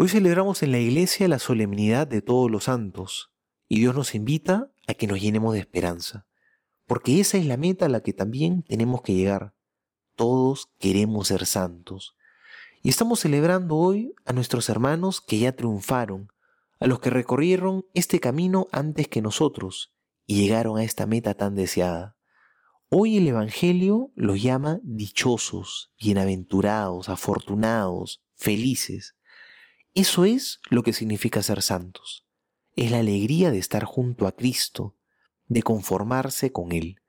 Hoy celebramos en la iglesia la solemnidad de todos los santos y Dios nos invita a que nos llenemos de esperanza, porque esa es la meta a la que también tenemos que llegar. Todos queremos ser santos. Y estamos celebrando hoy a nuestros hermanos que ya triunfaron, a los que recorrieron este camino antes que nosotros y llegaron a esta meta tan deseada. Hoy el Evangelio los llama dichosos, bienaventurados, afortunados, felices. Eso es lo que significa ser santos. Es la alegría de estar junto a Cristo, de conformarse con Él.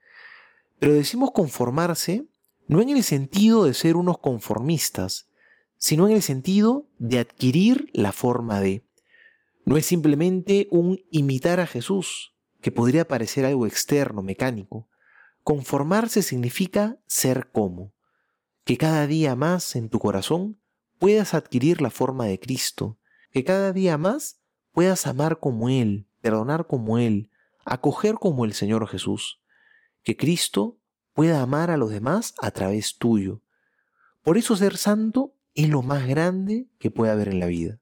Pero decimos conformarse no en el sentido de ser unos conformistas, sino en el sentido de adquirir la forma de. No es simplemente un imitar a Jesús, que podría parecer algo externo, mecánico. Conformarse significa ser como, que cada día más en tu corazón puedas adquirir la forma de Cristo, que cada día más puedas amar como Él, perdonar como Él, acoger como el Señor Jesús, que Cristo pueda amar a los demás a través tuyo. Por eso ser santo es lo más grande que puede haber en la vida.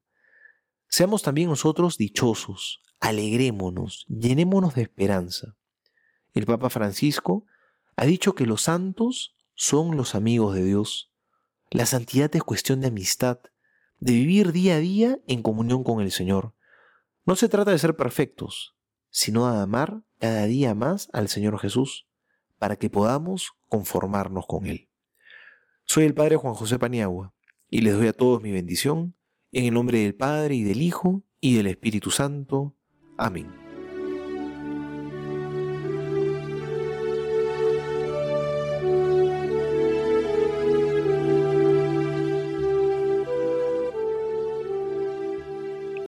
Seamos también nosotros dichosos, alegrémonos, llenémonos de esperanza. El Papa Francisco ha dicho que los santos son los amigos de Dios. La santidad es cuestión de amistad, de vivir día a día en comunión con el Señor. No se trata de ser perfectos, sino de amar cada día más al Señor Jesús, para que podamos conformarnos con Él. Soy el Padre Juan José Paniagua, y les doy a todos mi bendición, en el nombre del Padre y del Hijo y del Espíritu Santo. Amén.